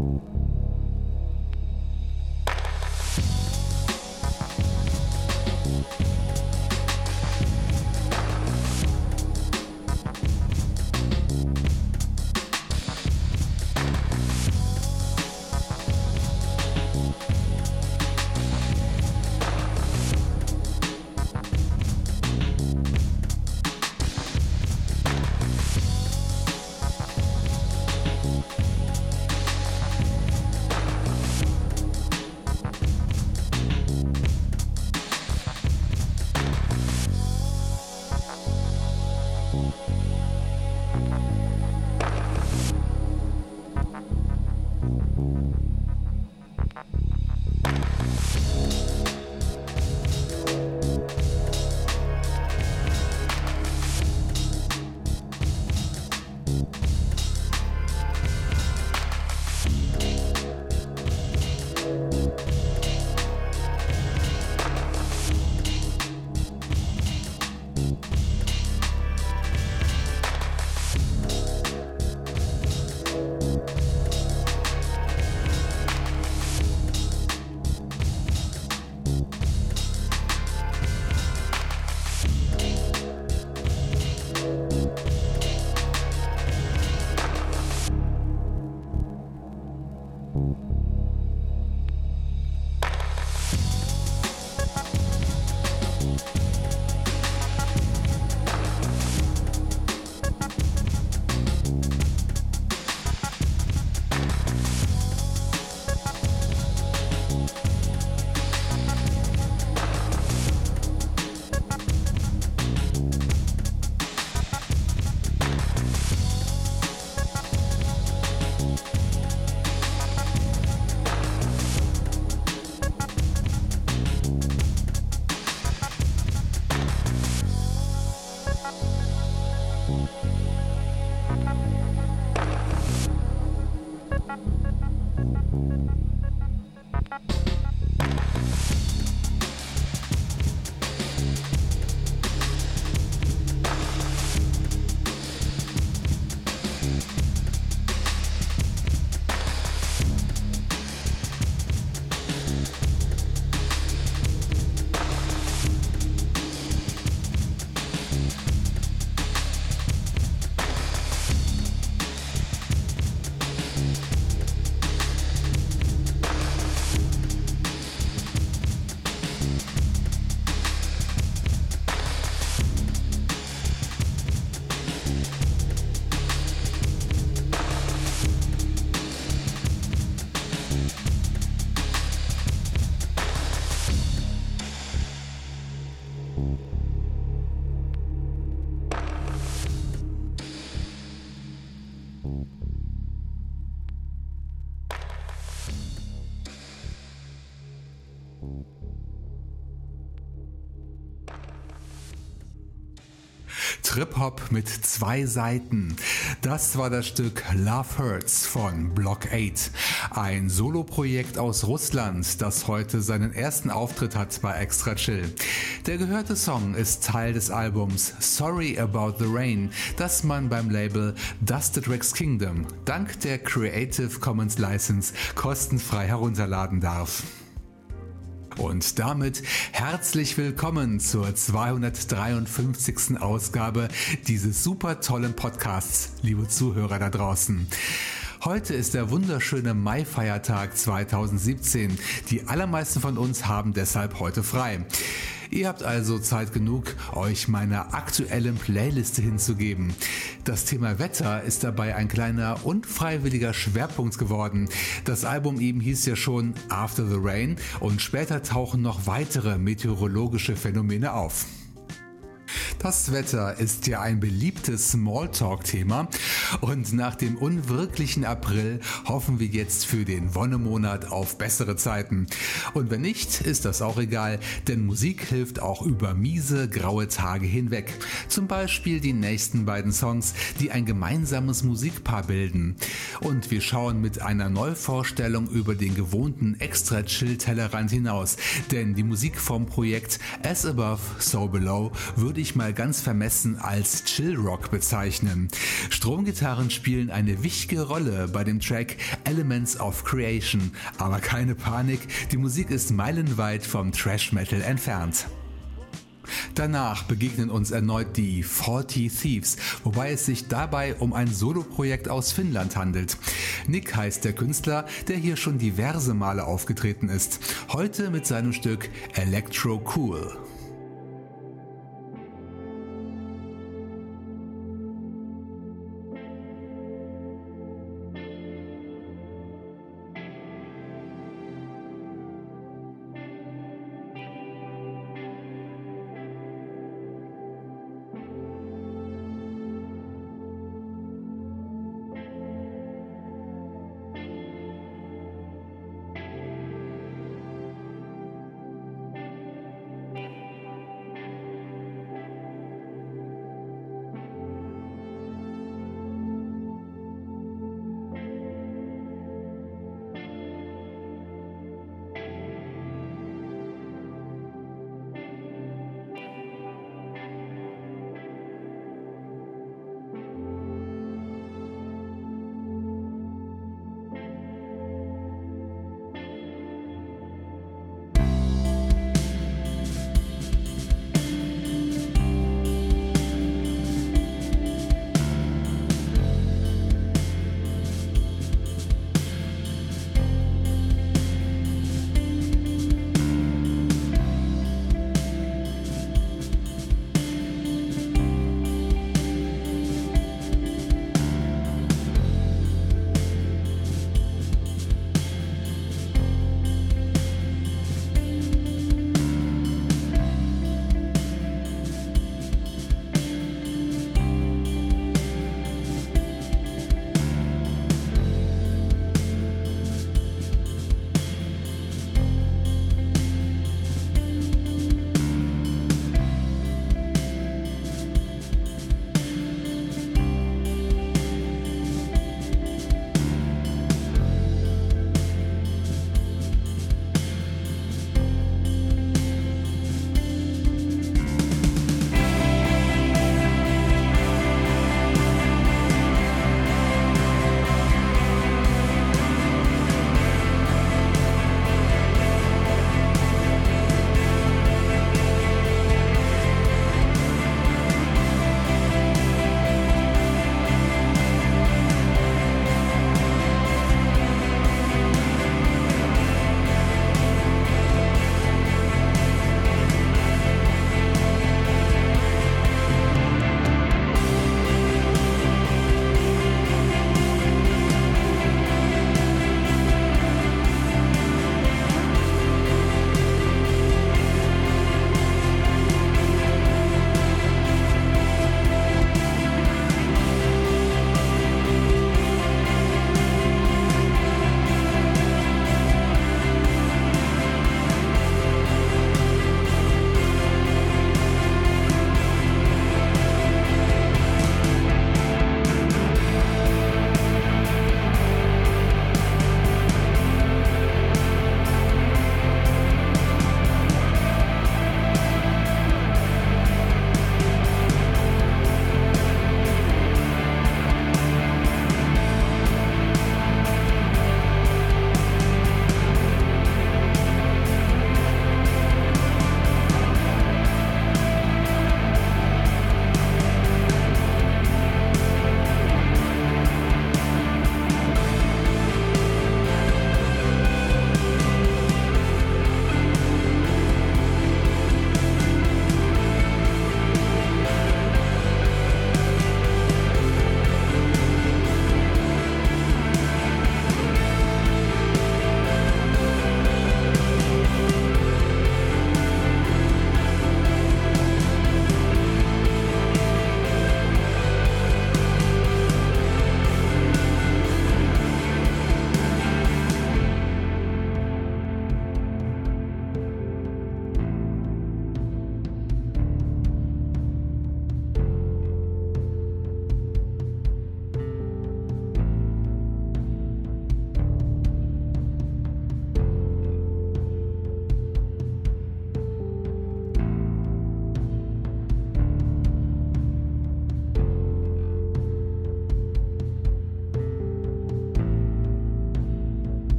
Mm-hmm. Trip-Hop mit zwei Seiten. Das war das Stück Love Hurts von Block 8. Ein Soloprojekt aus Russland, das heute seinen ersten Auftritt hat bei Extra Chill. Der gehörte Song ist Teil des Albums Sorry About the Rain, das man beim Label Dusted Rex Kingdom dank der Creative Commons License kostenfrei herunterladen darf. Und damit herzlich willkommen zur 253. Ausgabe dieses super tollen Podcasts, liebe Zuhörer da draußen. Heute ist der wunderschöne Mai-Feiertag 2017. Die allermeisten von uns haben deshalb heute frei. Ihr habt also Zeit genug, euch meiner aktuellen Playliste hinzugeben. Das Thema Wetter ist dabei ein kleiner unfreiwilliger Schwerpunkt geworden. Das Album eben hieß ja schon After the Rain und später tauchen noch weitere meteorologische Phänomene auf. Das Wetter ist ja ein beliebtes Smalltalk-Thema und nach dem unwirklichen April hoffen wir jetzt für den Wonnemonat auf bessere Zeiten. Und wenn nicht, ist das auch egal, denn Musik hilft auch über miese, graue Tage hinweg. Zum Beispiel die nächsten beiden Songs, die ein gemeinsames Musikpaar bilden. Und wir schauen mit einer Neuvorstellung über den gewohnten extra chill Tellerrand hinaus, denn die Musik vom Projekt As Above, So Below würde ich mal ganz vermessen als Chill Rock bezeichnen. Stromgitarren spielen eine wichtige Rolle bei dem Track Elements of Creation, aber keine Panik, die Musik ist meilenweit vom Trash Metal entfernt. Danach begegnen uns erneut die 40 Thieves, wobei es sich dabei um ein Soloprojekt aus Finnland handelt. Nick heißt der Künstler, der hier schon diverse Male aufgetreten ist. Heute mit seinem Stück Electro Cool.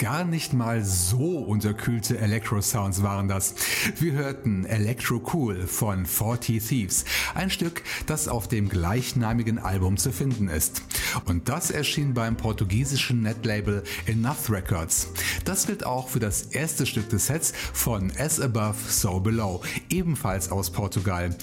Gar nicht mal so unterkühlte Electro-Sounds waren das. Wir hörten Electro Cool von 40 Thieves, ein Stück, das auf dem gleichnamigen Album zu finden ist. Und das erschien beim portugiesischen Netlabel Enough Records. Das gilt auch für das erste Stück des Sets von As Above, So Below, ebenfalls aus Portugal.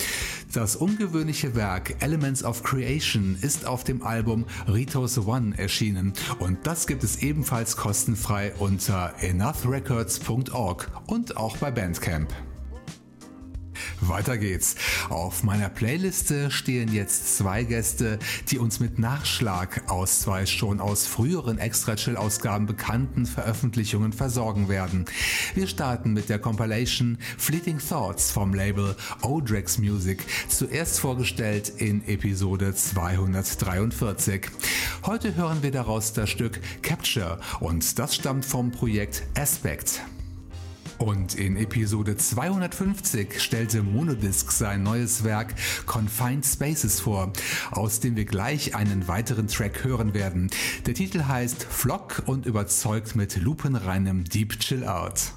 Das ungewöhnliche Werk Elements of Creation ist auf dem Album Ritos One erschienen und das gibt es ebenfalls kostenfrei unter enoughrecords.org und auch bei Bandcamp. Weiter geht's. Auf meiner Playliste stehen jetzt zwei Gäste, die uns mit Nachschlag aus zwei schon aus früheren Extra Chill Ausgaben bekannten Veröffentlichungen versorgen werden. Wir starten mit der Compilation Fleeting Thoughts vom Label Odrex Music, zuerst vorgestellt in Episode 243. Heute hören wir daraus das Stück Capture und das stammt vom Projekt Aspect. Und in Episode 250 stellte Monodisc sein neues Werk Confined Spaces vor, aus dem wir gleich einen weiteren Track hören werden. Der Titel heißt Flock und überzeugt mit lupenreinem Deep Chill Out.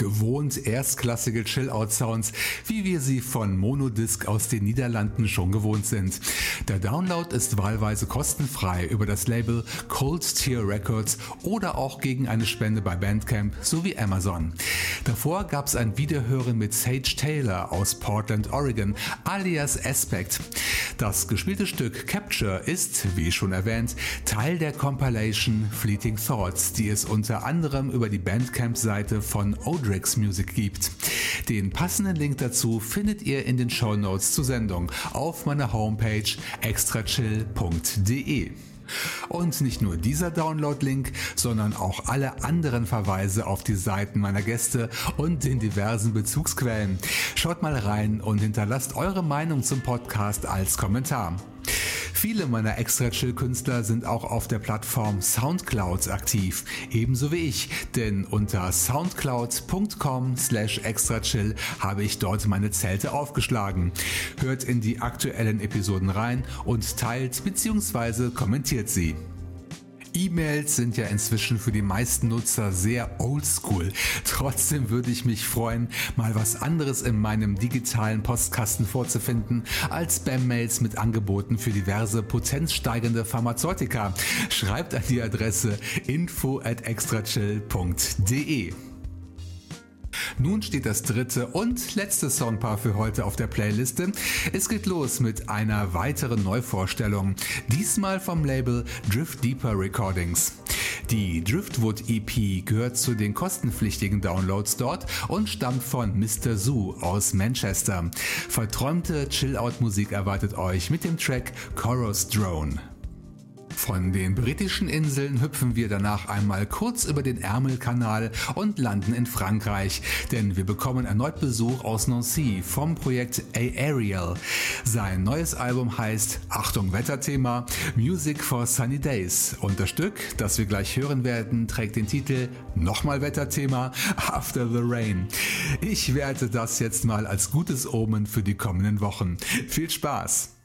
Gewohnt erstklassige Chill-Out-Sounds, wie wir sie von Monodisc aus den Niederlanden schon gewohnt sind. Der Download ist wahlweise kostenfrei über das Label Cold Tier Records oder auch gegen eine Spende bei Bandcamp sowie Amazon. Davor gab es ein Wiederhören mit Sage Taylor aus Portland, Oregon, alias Aspect. Das gespielte Stück Capture ist, wie schon erwähnt, Teil der Compilation Fleeting Thoughts, die es unter anderem über die Bandcamp-Seite von Odrix Music gibt. Den passenden Link dazu findet ihr in den Show Notes zur Sendung auf meiner Homepage extrachill.de. Und nicht nur dieser Download-Link, sondern auch alle anderen Verweise auf die Seiten meiner Gäste und den diversen Bezugsquellen. Schaut mal rein und hinterlasst eure Meinung zum Podcast als Kommentar. Viele meiner Extra-Chill-Künstler sind auch auf der Plattform Soundcloud aktiv, ebenso wie ich, denn unter soundcloud.com slash extrachill habe ich dort meine Zelte aufgeschlagen. Hört in die aktuellen Episoden rein und teilt bzw. kommentiert sie. E-Mails sind ja inzwischen für die meisten Nutzer sehr oldschool. Trotzdem würde ich mich freuen, mal was anderes in meinem digitalen Postkasten vorzufinden als Spam-Mails mit Angeboten für diverse potenzsteigende Pharmazeutika. Schreibt an die Adresse info at extrachill.de. Nun steht das dritte und letzte Songpaar für heute auf der Playliste. Es geht los mit einer weiteren Neuvorstellung, diesmal vom Label Drift Deeper Recordings. Die Driftwood EP gehört zu den kostenpflichtigen Downloads dort und stammt von Mr. Zoo aus Manchester. Verträumte Chill-Out-Musik erwartet euch mit dem Track Chorus Drone. Von den britischen Inseln hüpfen wir danach einmal kurz über den Ärmelkanal und landen in Frankreich, denn wir bekommen erneut Besuch aus Nancy vom Projekt Aerial. Sein neues Album heißt, Achtung Wetterthema, Music for Sunny Days und das Stück, das wir gleich hören werden, trägt den Titel Nochmal Wetterthema, After the Rain. Ich werte das jetzt mal als gutes Omen für die kommenden Wochen. Viel Spaß!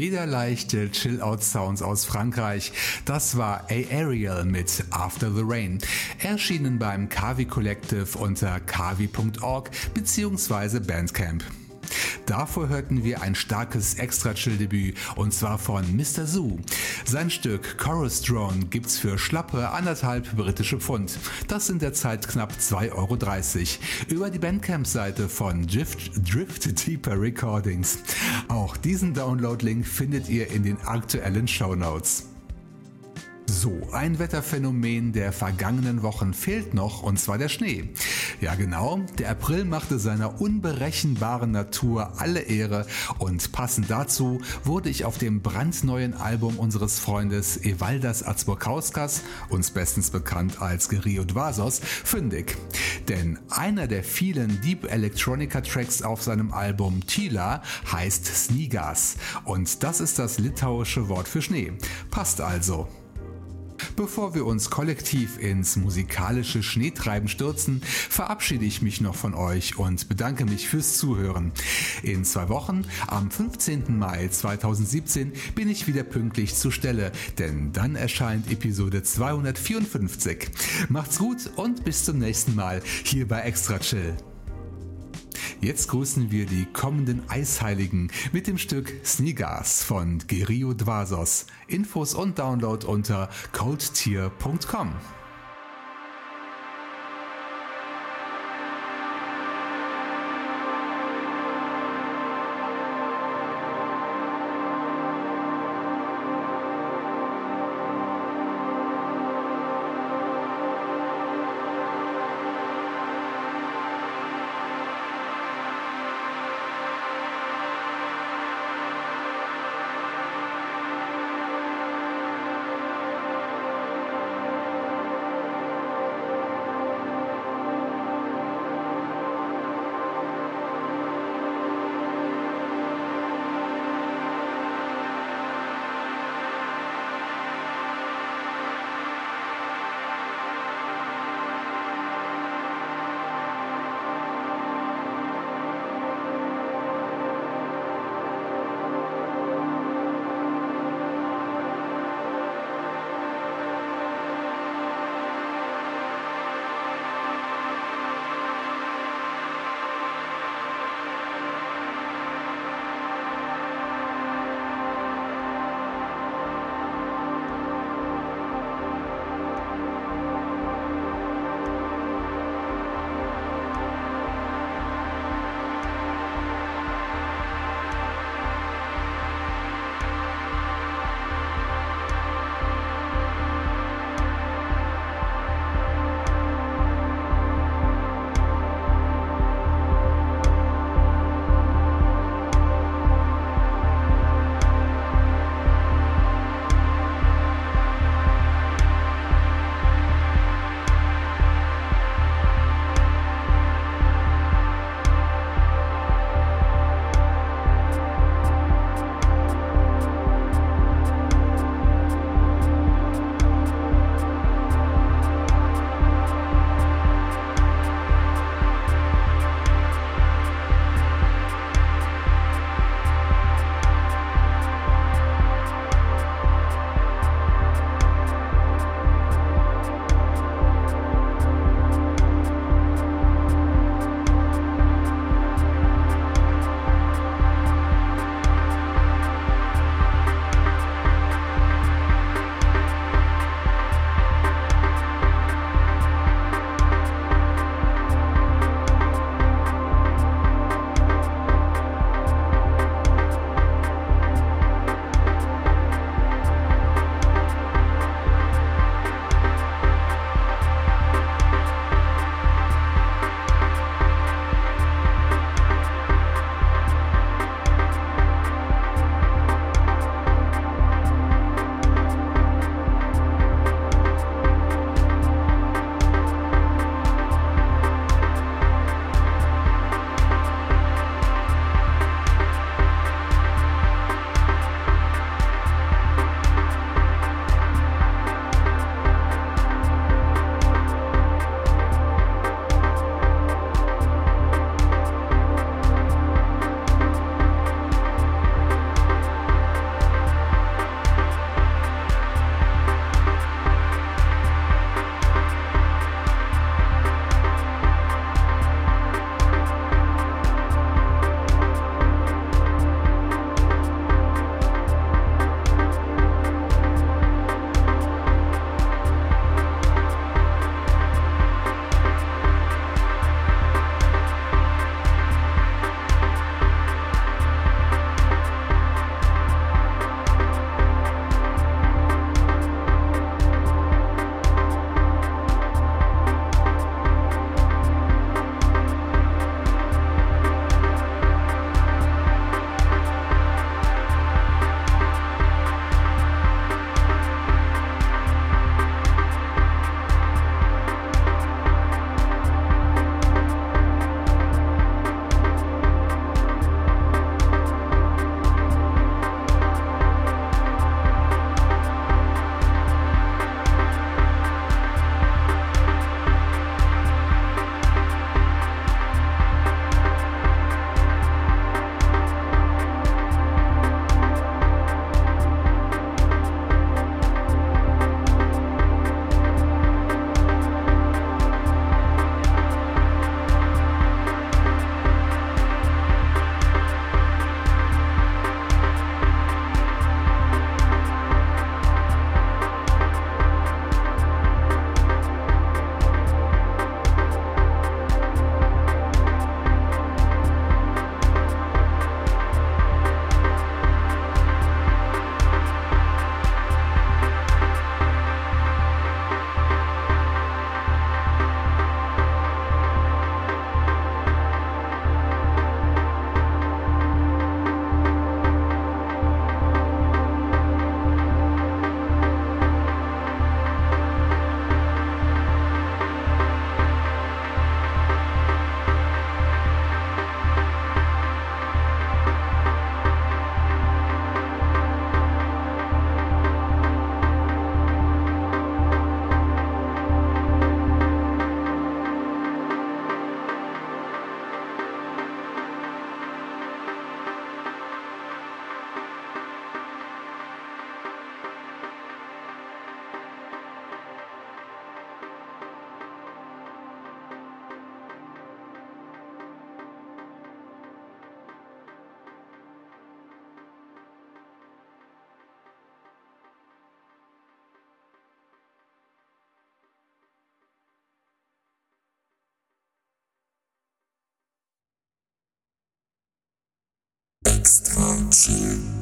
Federleichte Chill-Out-Sounds aus Frankreich. Das war A-Ariel mit After the Rain, erschienen beim Kavi Collective unter kavi.org bzw. Bandcamp. Davor hörten wir ein starkes Extra-Chill-Debüt und zwar von Mr. Zoo. Sein Stück Chorus Drone gibt's für schlappe anderthalb britische Pfund. Das sind derzeit knapp 2,30 Euro. Über die Bandcamp-Seite von Drift, Drift Deeper Recordings. Auch diesen Download-Link findet ihr in den aktuellen Show Notes. So, ein Wetterphänomen der vergangenen Wochen fehlt noch, und zwar der Schnee. Ja genau, der April machte seiner unberechenbaren Natur alle Ehre und passend dazu wurde ich auf dem brandneuen Album unseres Freundes Evaldas Atzburkauskas, uns bestens bekannt als Geriot Vasos, fündig. Denn einer der vielen Deep Electronica Tracks auf seinem Album Tila heißt Snigas und das ist das litauische Wort für Schnee. Passt also. Bevor wir uns kollektiv ins musikalische Schneetreiben stürzen, verabschiede ich mich noch von euch und bedanke mich fürs Zuhören. In zwei Wochen, am 15. Mai 2017, bin ich wieder pünktlich zur Stelle, denn dann erscheint Episode 254. Macht's gut und bis zum nächsten Mal hier bei Extra Chill. Jetzt grüßen wir die kommenden Eisheiligen mit dem Stück Snigas von Gerio Dvasos. Infos und Download unter coldtier.com. extra chill.